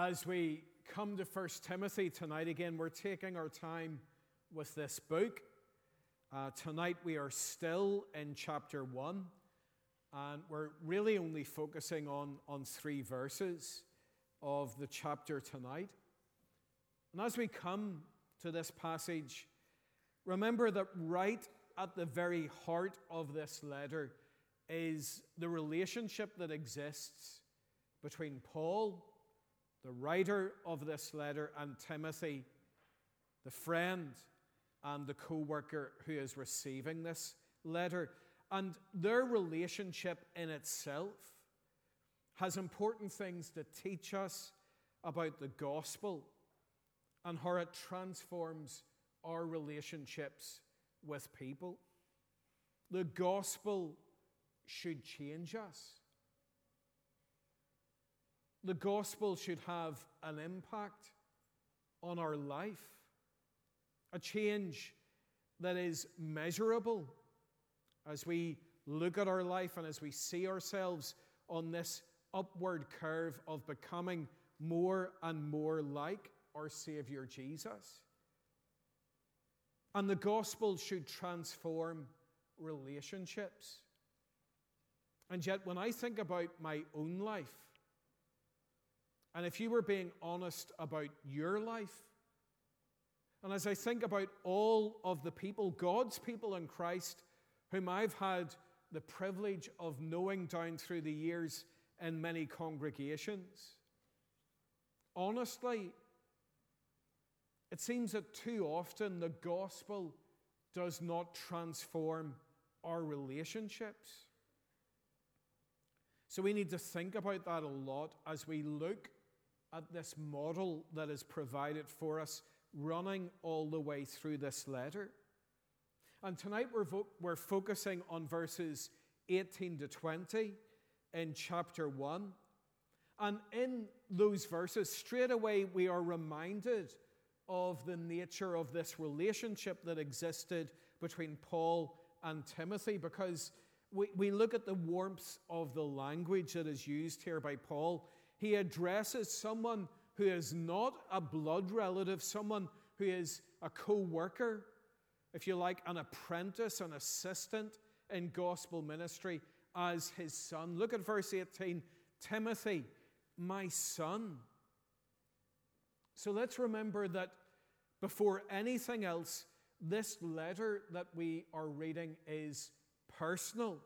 As we come to 1 Timothy tonight, again, we're taking our time with this book. Uh, tonight we are still in chapter 1, and we're really only focusing on, on three verses of the chapter tonight. And as we come to this passage, remember that right at the very heart of this letter is the relationship that exists between Paul the writer of this letter, and Timothy, the friend and the co worker who is receiving this letter. And their relationship in itself has important things to teach us about the gospel and how it transforms our relationships with people. The gospel should change us. The gospel should have an impact on our life, a change that is measurable as we look at our life and as we see ourselves on this upward curve of becoming more and more like our Savior Jesus. And the gospel should transform relationships. And yet, when I think about my own life, and if you were being honest about your life, and as I think about all of the people, God's people in Christ, whom I've had the privilege of knowing down through the years in many congregations, honestly, it seems that too often the gospel does not transform our relationships. So we need to think about that a lot as we look at this model that is provided for us, running all the way through this letter. And tonight we're, vo- we're focusing on verses 18 to 20 in chapter 1. And in those verses, straight away, we are reminded of the nature of this relationship that existed between Paul and Timothy because we, we look at the warmth of the language that is used here by Paul he addresses someone who is not a blood relative, someone who is a co worker, if you like, an apprentice, an assistant in gospel ministry, as his son. Look at verse 18 Timothy, my son. So let's remember that before anything else, this letter that we are reading is personal.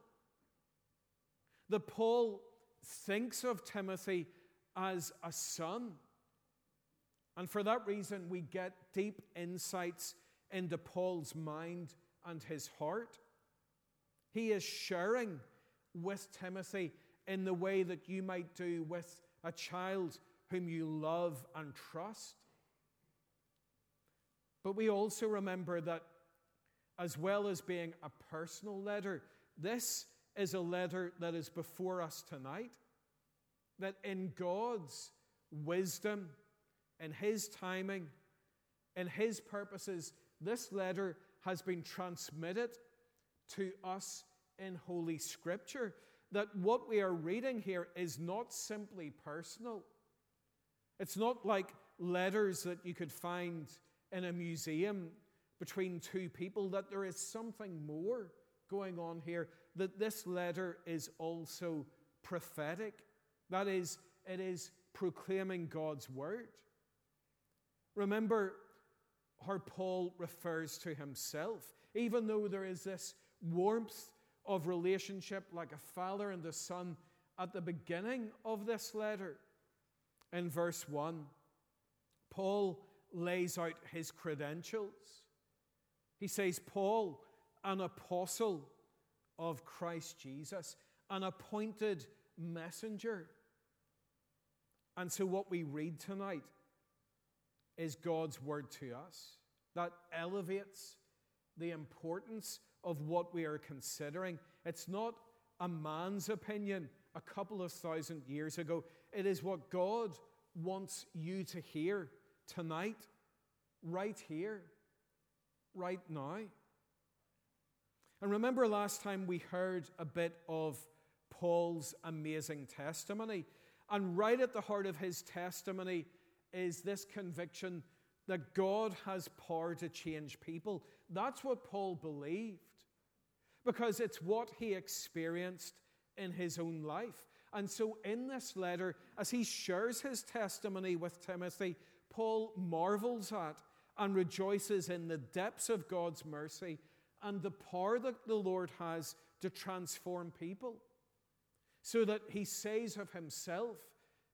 The Paul thinks of Timothy as a son. And for that reason, we get deep insights into Paul's mind and his heart. He is sharing with Timothy in the way that you might do with a child whom you love and trust. But we also remember that, as well as being a personal letter, this is a letter that is before us tonight that in God's wisdom, in His timing, in His purposes, this letter has been transmitted to us in Holy Scripture. That what we are reading here is not simply personal. It's not like letters that you could find in a museum between two people, that there is something more going on here, that this letter is also prophetic. That is, it is proclaiming God's word. Remember how Paul refers to himself, even though there is this warmth of relationship like a father and a son at the beginning of this letter. In verse 1, Paul lays out his credentials. He says, Paul, an apostle of Christ Jesus, an appointed messenger and so, what we read tonight is God's word to us that elevates the importance of what we are considering. It's not a man's opinion a couple of thousand years ago, it is what God wants you to hear tonight, right here, right now. And remember last time we heard a bit of Paul's amazing testimony. And right at the heart of his testimony is this conviction that God has power to change people. That's what Paul believed because it's what he experienced in his own life. And so, in this letter, as he shares his testimony with Timothy, Paul marvels at and rejoices in the depths of God's mercy and the power that the Lord has to transform people. So that he says of himself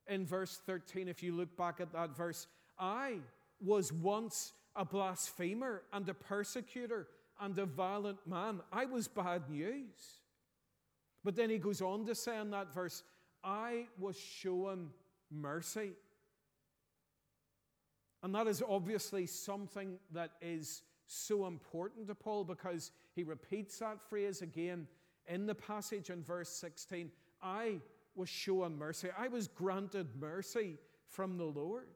in verse 13, if you look back at that verse, I was once a blasphemer and a persecutor and a violent man. I was bad news. But then he goes on to say in that verse, I was shown mercy. And that is obviously something that is so important to Paul because he repeats that phrase again in the passage in verse 16 I was shown mercy. I was granted mercy from the Lord.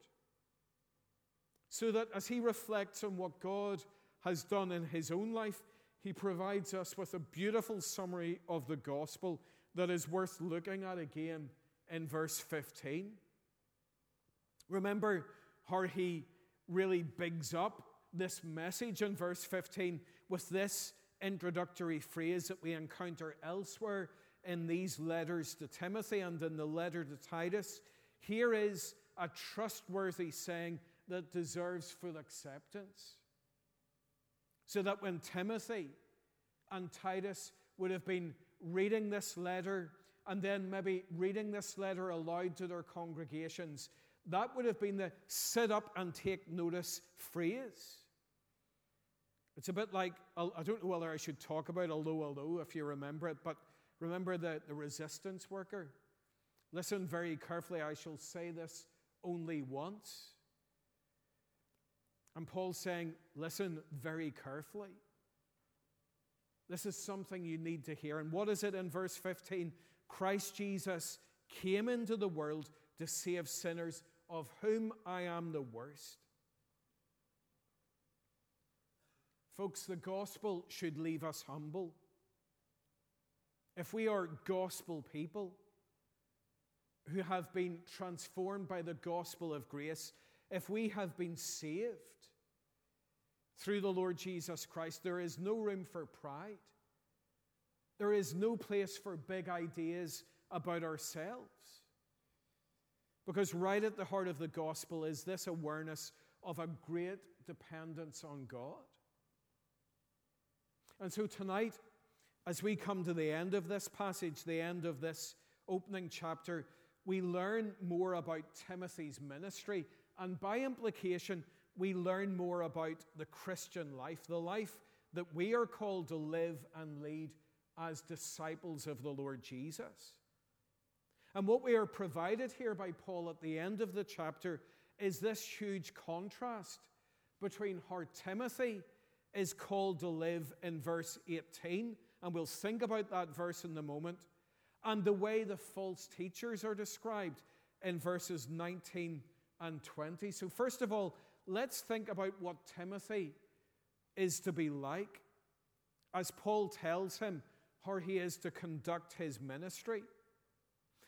So that as he reflects on what God has done in his own life, he provides us with a beautiful summary of the gospel that is worth looking at again in verse 15. Remember how he really bigs up this message in verse 15 with this introductory phrase that we encounter elsewhere in these letters to Timothy and in the letter to Titus. Here is a trustworthy saying that deserves full acceptance. So that when Timothy and Titus would have been reading this letter and then maybe reading this letter aloud to their congregations, that would have been the sit up and take notice phrase. It's a bit like, I don't know whether I should talk about 'Allo, 'Allo, if you remember it, but remember the, the resistance worker? Listen very carefully, I shall say this only once. And Paul's saying, listen very carefully. This is something you need to hear. And what is it in verse 15? Christ Jesus came into the world to save sinners, of whom I am the worst. Folks, the gospel should leave us humble. If we are gospel people who have been transformed by the gospel of grace, if we have been saved through the Lord Jesus Christ, there is no room for pride. There is no place for big ideas about ourselves. Because right at the heart of the gospel is this awareness of a great dependence on God. And so tonight, as we come to the end of this passage, the end of this opening chapter, we learn more about Timothy's ministry, and by implication, we learn more about the Christian life, the life that we are called to live and lead as disciples of the Lord Jesus. And what we are provided here by Paul at the end of the chapter is this huge contrast between how Timothy is called to live in verse 18, and we'll think about that verse in a moment, and the way the false teachers are described in verses 19 and 20. So, first of all, let's think about what Timothy is to be like as Paul tells him how he is to conduct his ministry.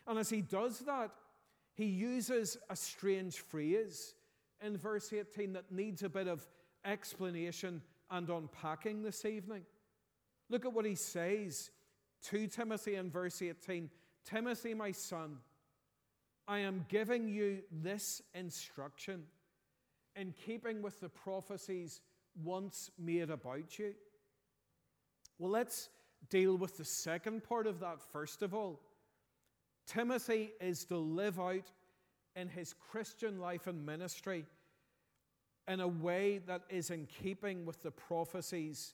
And as he does that, he uses a strange phrase in verse 18 that needs a bit of explanation and unpacking this evening. Look at what he says to Timothy in verse 18 Timothy, my son, I am giving you this instruction in keeping with the prophecies once made about you. Well, let's deal with the second part of that first of all. Timothy is to live out in his Christian life and ministry in a way that is in keeping with the prophecies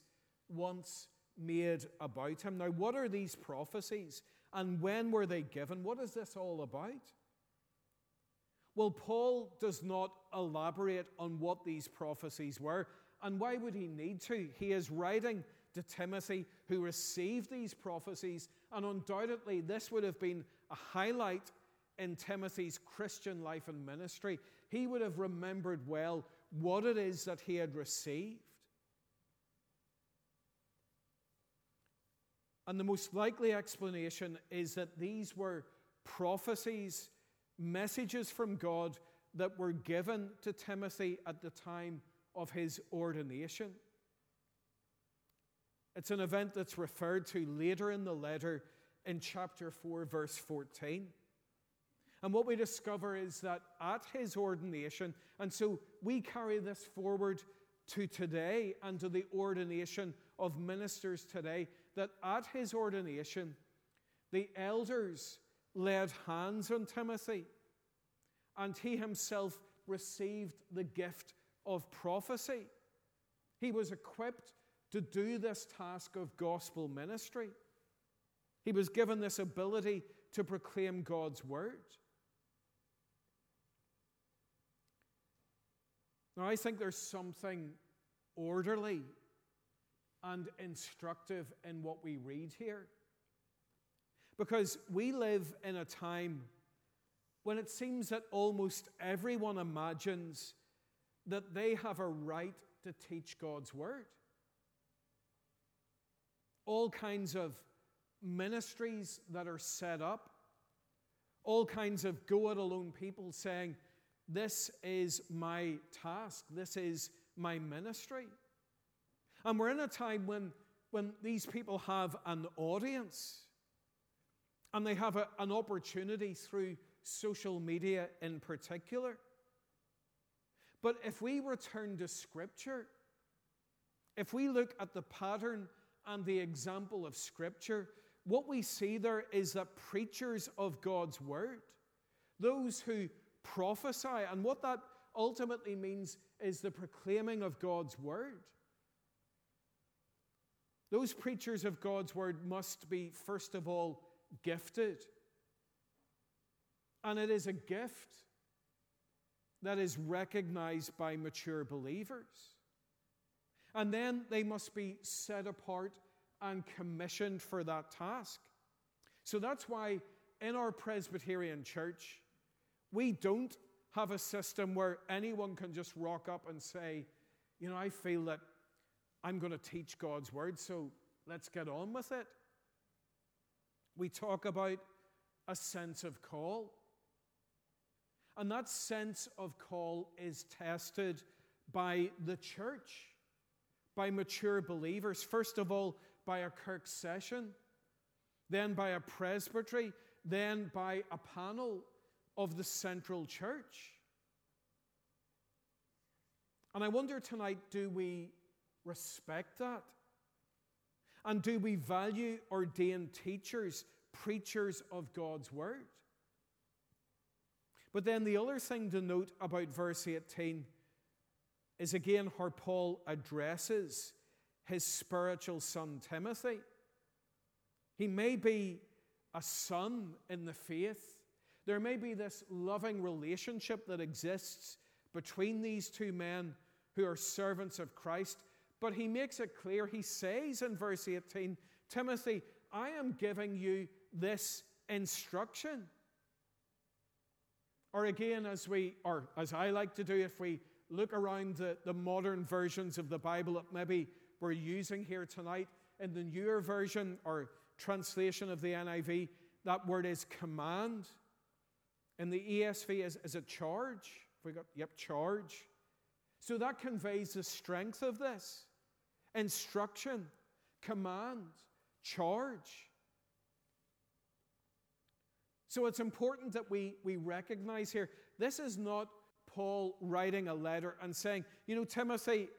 once made about him. Now, what are these prophecies and when were they given? What is this all about? Well, Paul does not elaborate on what these prophecies were, and why would he need to? He is writing to Timothy, who received these prophecies, and undoubtedly this would have been a highlight in Timothy's Christian life and ministry. He would have remembered well what it is that he had received. And the most likely explanation is that these were prophecies messages from God that were given to Timothy at the time of his ordination. It's an event that's referred to later in the letter in chapter 4, verse 14. And what we discover is that at his ordination, and so we carry this forward to today and to the ordination of ministers today, that at his ordination, the elders laid hands on Timothy, and he himself received the gift of prophecy. He was equipped to do this task of gospel ministry. He was given this ability to proclaim God's word. Now, I think there's something orderly and instructive in what we read here. Because we live in a time when it seems that almost everyone imagines that they have a right to teach God's word. All kinds of ministries that are set up, all kinds of go it alone people saying, This is my task, this is my ministry. And we're in a time when, when these people have an audience and they have a, an opportunity through social media in particular. But if we return to Scripture, if we look at the pattern and the example of Scripture, what we see there is that preachers of God's Word, those who prophesy, and what that ultimately means is the proclaiming of God's Word. Those preachers of God's Word must be, first of all, gifted. And it is a gift that is recognized by mature believers. And then they must be set apart and commissioned for that task. So that's why in our Presbyterian church, we don't have a system where anyone can just rock up and say, you know, I feel that I'm going to teach God's word, so let's get on with it. We talk about a sense of call. And that sense of call is tested by the church, by mature believers. First of all, by a Kirk session, then by a presbytery, then by a panel of the central church. And I wonder tonight do we respect that? And do we value ordained teachers, preachers of God's word? But then the other thing to note about verse 18 is again how Paul addresses his spiritual son Timothy. He may be a son in the faith. There may be this loving relationship that exists between these two men who are servants of Christ. But he makes it clear, he says in verse 18, Timothy, I am giving you this instruction. Or again, as we, or as I like to do, if we look around the, the modern versions of the Bible that maybe we're using here tonight, in the newer version or translation of the NIV, that word is command. In the ESV is, is a charge. We got, yep, charge. So that conveys the strength of this instruction, command, charge. So it's important that we, we recognize here this is not Paul writing a letter and saying, you know, Timothy,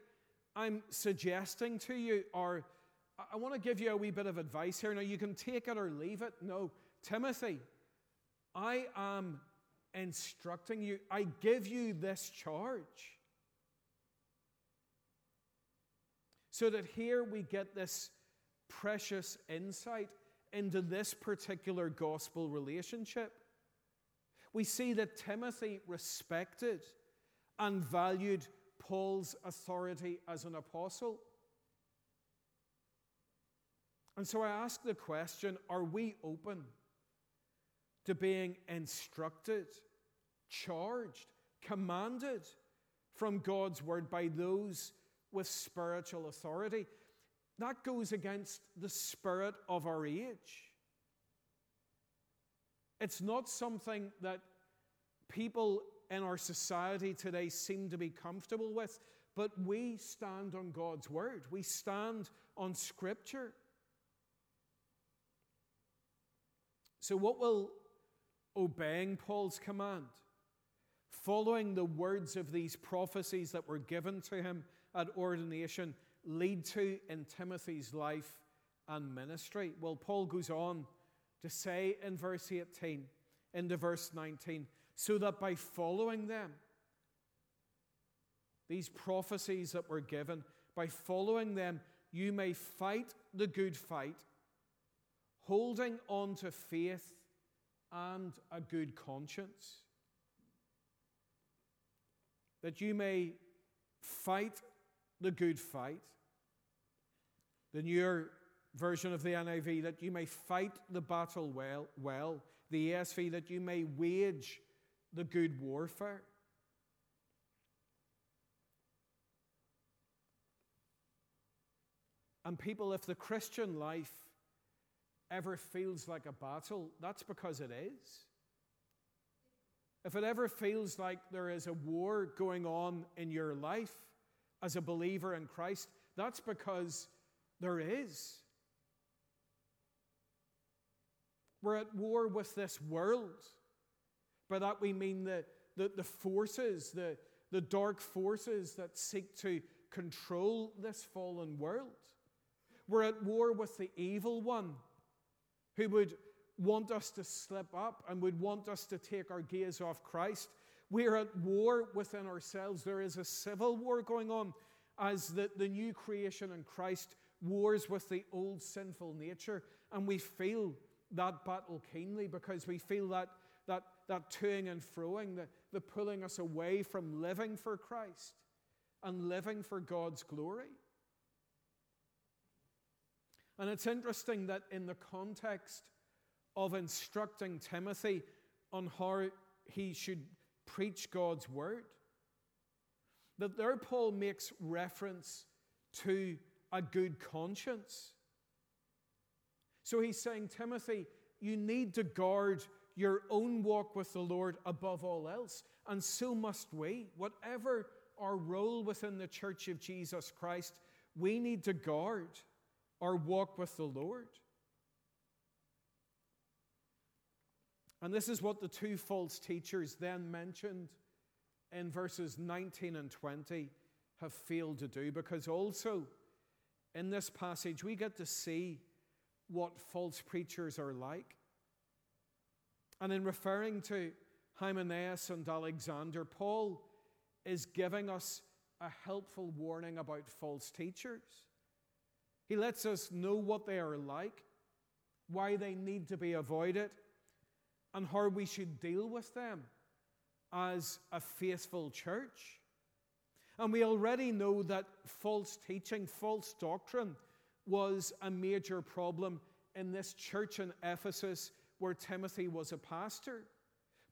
I'm suggesting to you, or I want to give you a wee bit of advice here. Now, you can take it or leave it. No, Timothy, I am instructing you, I give you this charge. So that here we get this precious insight into this particular gospel relationship. We see that Timothy respected and valued Paul's authority as an apostle. And so I ask the question are we open to being instructed, charged, commanded from God's word by those with spiritual authority? That goes against the spirit of our age. It's not something that people in our society today seem to be comfortable with, but we stand on God's word. We stand on Scripture. So, what will obeying Paul's command, following the words of these prophecies that were given to him at ordination, lead to in Timothy's life and ministry? Well, Paul goes on to say in verse 18, into verse 19, so that by following them, these prophecies that were given, by following them, you may fight the good fight, holding on to faith and a good conscience. That you may fight the good fight. The newer version of the NIV, that you may fight the battle well, well. The ESV, that you may wage the good warfare. And people, if the Christian life ever feels like a battle, that's because it is. If it ever feels like there is a war going on in your life as a believer in Christ, that's because there is. We're at war with this world. By that we mean the, the, the forces, the, the dark forces that seek to control this fallen world. We're at war with the evil one who would want us to slip up and would want us to take our gaze off Christ. We're at war within ourselves. There is a civil war going on as the, the new creation in Christ wars with the old sinful nature. And we feel that battle keenly because we feel that, that, that toing and froing, the, the pulling us away from living for Christ and living for God's glory. And it's interesting that in the context of instructing Timothy on how he should preach God's word, that there Paul makes reference to a good conscience. So he's saying, Timothy, you need to guard your own walk with the Lord above all else, and so must we. Whatever our role within the church of Jesus Christ, we need to guard our walk with the Lord. And this is what the two false teachers then mentioned in verses 19 and 20 have failed to do, because also in this passage we get to see what false preachers are like. And in referring to Hymenaeus and Alexander, Paul is giving us a helpful warning about false teachers. He lets us know what they are like, why they need to be avoided, and how we should deal with them as a faithful church. And we already know that false teaching, false doctrine, was a major problem in this church in Ephesus where Timothy was a pastor.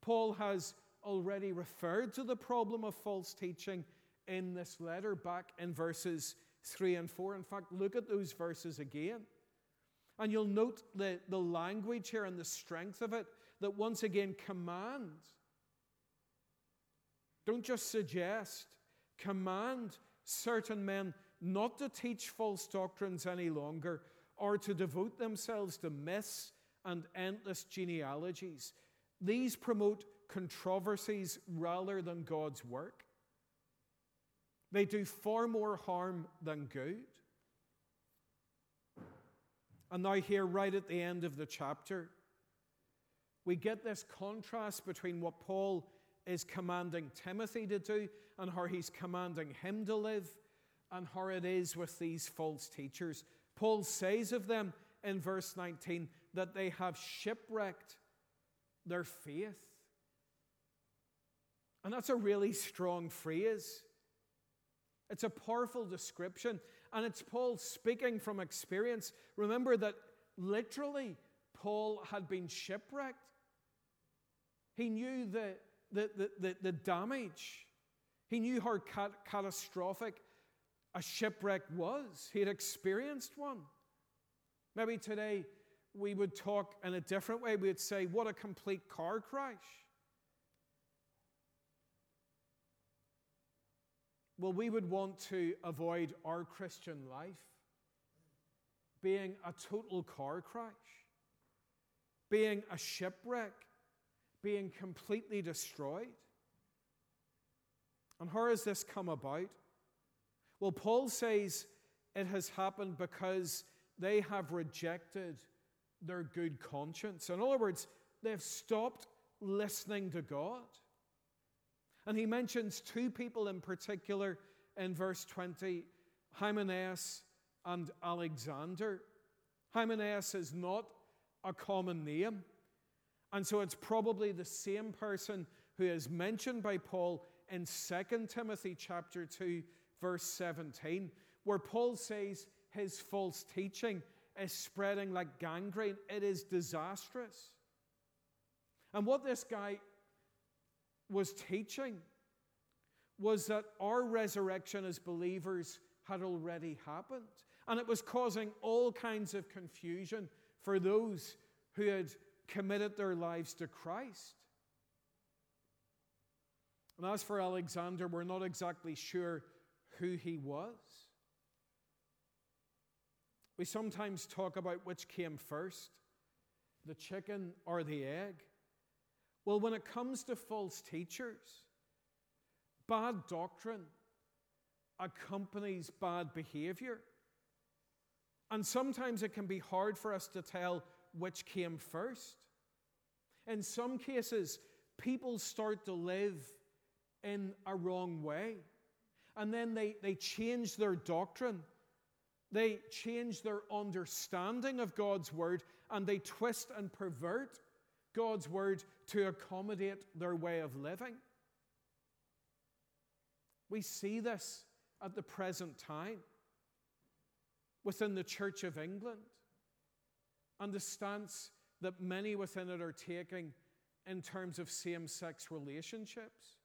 Paul has already referred to the problem of false teaching in this letter back in verses 3 and 4. In fact, look at those verses again. And you'll note the, the language here and the strength of it that once again command. Don't just suggest, command certain men not to teach false doctrines any longer or to devote themselves to myths and endless genealogies. These promote controversies rather than God's work. They do far more harm than good. And now, here, right at the end of the chapter, we get this contrast between what Paul is commanding Timothy to do and how he's commanding him to live, and how it is with these false teachers. Paul says of them in verse 19 that they have shipwrecked their faith. And that's a really strong phrase. It's a powerful description, and it's Paul speaking from experience. Remember that literally, Paul had been shipwrecked. He knew the, the, the, the, the damage. He knew how cat- catastrophic a shipwreck was. He had experienced one. Maybe today we would talk in a different way. We would say, What a complete car crash. Well, we would want to avoid our Christian life being a total car crash, being a shipwreck being completely destroyed. And how has this come about? Well, Paul says it has happened because they have rejected their good conscience. In other words, they've stopped listening to God. And he mentions two people in particular in verse 20 Hymenaeus and Alexander. Hymenaeus is not a common name. And so it's probably the same person who is mentioned by Paul in 2 Timothy chapter 2 verse 17 where Paul says his false teaching is spreading like gangrene. It is disastrous. And what this guy was teaching was that our resurrection as believers had already happened. And it was causing all kinds of confusion for those who had committed their lives to Christ. And as for Alexander, we're not exactly sure who he was. We sometimes talk about which came first, the chicken or the egg. Well, when it comes to false teachers, bad doctrine accompanies bad behavior. And sometimes it can be hard for us to tell which came first. In some cases, people start to live in a wrong way. And then they, they change their doctrine. They change their understanding of God's word and they twist and pervert God's word to accommodate their way of living. We see this at the present time within the Church of England and the stance that many within it are taking in terms of same sex relationships.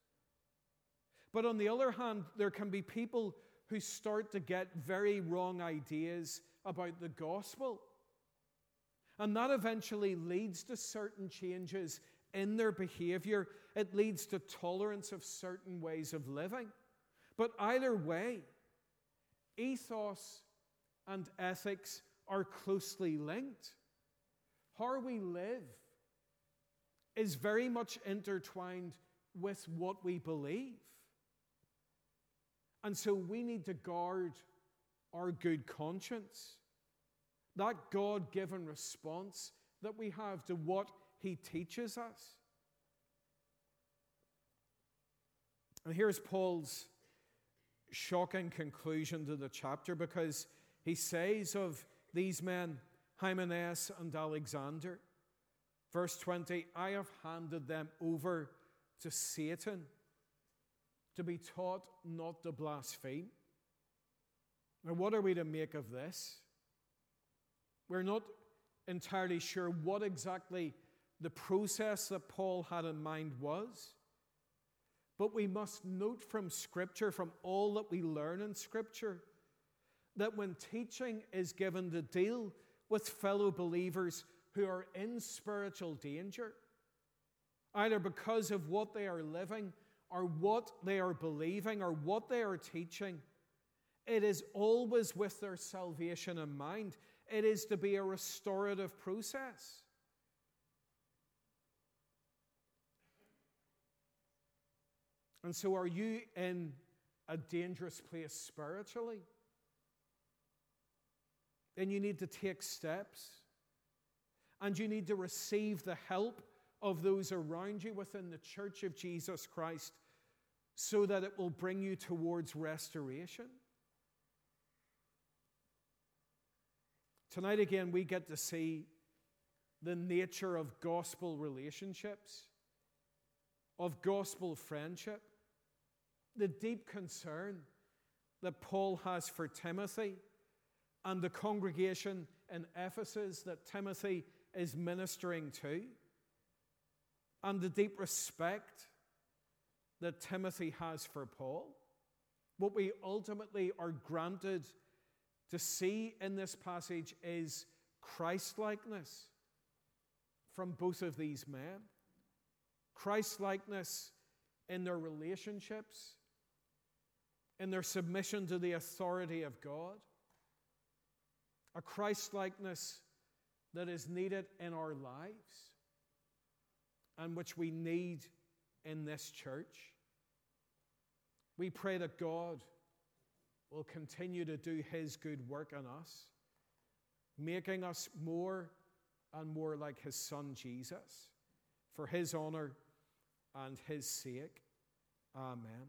But on the other hand, there can be people who start to get very wrong ideas about the gospel. And that eventually leads to certain changes in their behavior. It leads to tolerance of certain ways of living. But either way, ethos and ethics are closely linked. How we live is very much intertwined with what we believe. And so we need to guard our good conscience, that God given response that we have to what He teaches us. And here's Paul's shocking conclusion to the chapter because he says of these men, Hymenaeus and Alexander, verse 20, I have handed them over to Satan to be taught not to blaspheme. Now, what are we to make of this? We're not entirely sure what exactly the process that Paul had in mind was. But we must note from Scripture, from all that we learn in Scripture, that when teaching is given to deal with fellow believers who are in spiritual danger, either because of what they are living or what they are believing or what they are teaching, it is always with their salvation in mind. It is to be a restorative process. And so, are you in a dangerous place spiritually? Then you need to take steps. And you need to receive the help of those around you within the church of Jesus Christ so that it will bring you towards restoration. Tonight, again, we get to see the nature of gospel relationships, of gospel friendship, the deep concern that Paul has for Timothy and the congregation in Ephesus that Timothy is ministering to and the deep respect that Timothy has for Paul. What we ultimately are granted to see in this passage is Christlikeness from both of these men. Christlikeness in their relationships, in their submission to the authority of God, a Christlikeness that is needed in our lives and which we need in this church. We pray that God will continue to do His good work in us, making us more and more like His Son Jesus for His honor and His sake. Amen.